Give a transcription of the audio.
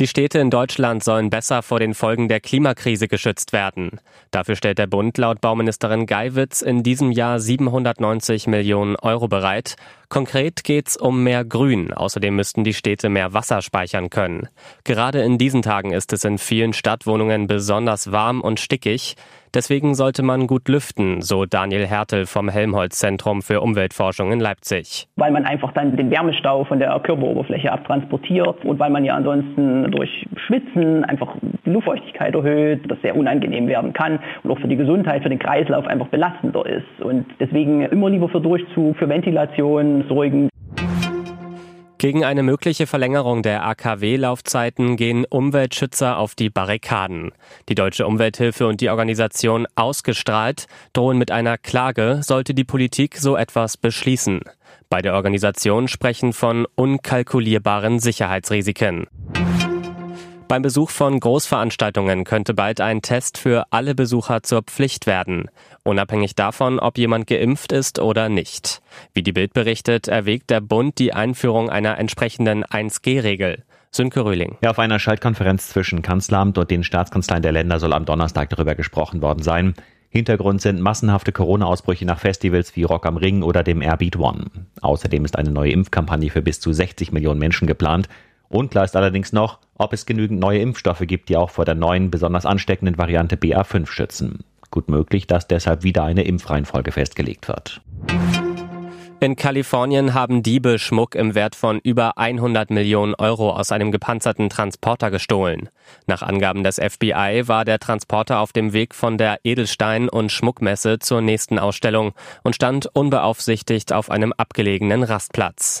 Die Städte in Deutschland sollen besser vor den Folgen der Klimakrise geschützt werden. Dafür stellt der Bund laut Bauministerin Geiwitz in diesem Jahr 790 Millionen Euro bereit. Konkret geht's um mehr Grün. Außerdem müssten die Städte mehr Wasser speichern können. Gerade in diesen Tagen ist es in vielen Stadtwohnungen besonders warm und stickig. Deswegen sollte man gut lüften, so Daniel Hertel vom Helmholtz-Zentrum für Umweltforschung in Leipzig. Weil man einfach dann den Wärmestau von der Körperoberfläche abtransportiert und weil man ja ansonsten durch Schwitzen einfach die Luftfeuchtigkeit erhöht, das sehr unangenehm werden kann und auch für die Gesundheit, für den Kreislauf einfach belastender ist. Und deswegen immer lieber für Durchzug, für Ventilation sorgen. Gegen eine mögliche Verlängerung der AKW-Laufzeiten gehen Umweltschützer auf die Barrikaden. Die Deutsche Umwelthilfe und die Organisation Ausgestrahlt drohen mit einer Klage, sollte die Politik so etwas beschließen. Beide Organisationen sprechen von unkalkulierbaren Sicherheitsrisiken. Beim Besuch von Großveranstaltungen könnte bald ein Test für alle Besucher zur Pflicht werden, unabhängig davon, ob jemand geimpft ist oder nicht. Wie die Bild berichtet, erwägt der Bund die Einführung einer entsprechenden 1G-Regel. Sönke Röhling. Ja, auf einer Schaltkonferenz zwischen Kanzleramt und den Staatskanzleien der Länder soll am Donnerstag darüber gesprochen worden sein. Hintergrund sind massenhafte Corona-Ausbrüche nach Festivals wie Rock am Ring oder dem Airbeat One. Außerdem ist eine neue Impfkampagne für bis zu 60 Millionen Menschen geplant. Unklar ist allerdings noch, ob es genügend neue Impfstoffe gibt, die auch vor der neuen, besonders ansteckenden Variante BA5 schützen. Gut möglich, dass deshalb wieder eine Impfreihenfolge festgelegt wird. In Kalifornien haben Diebe Schmuck im Wert von über 100 Millionen Euro aus einem gepanzerten Transporter gestohlen. Nach Angaben des FBI war der Transporter auf dem Weg von der Edelstein- und Schmuckmesse zur nächsten Ausstellung und stand unbeaufsichtigt auf einem abgelegenen Rastplatz.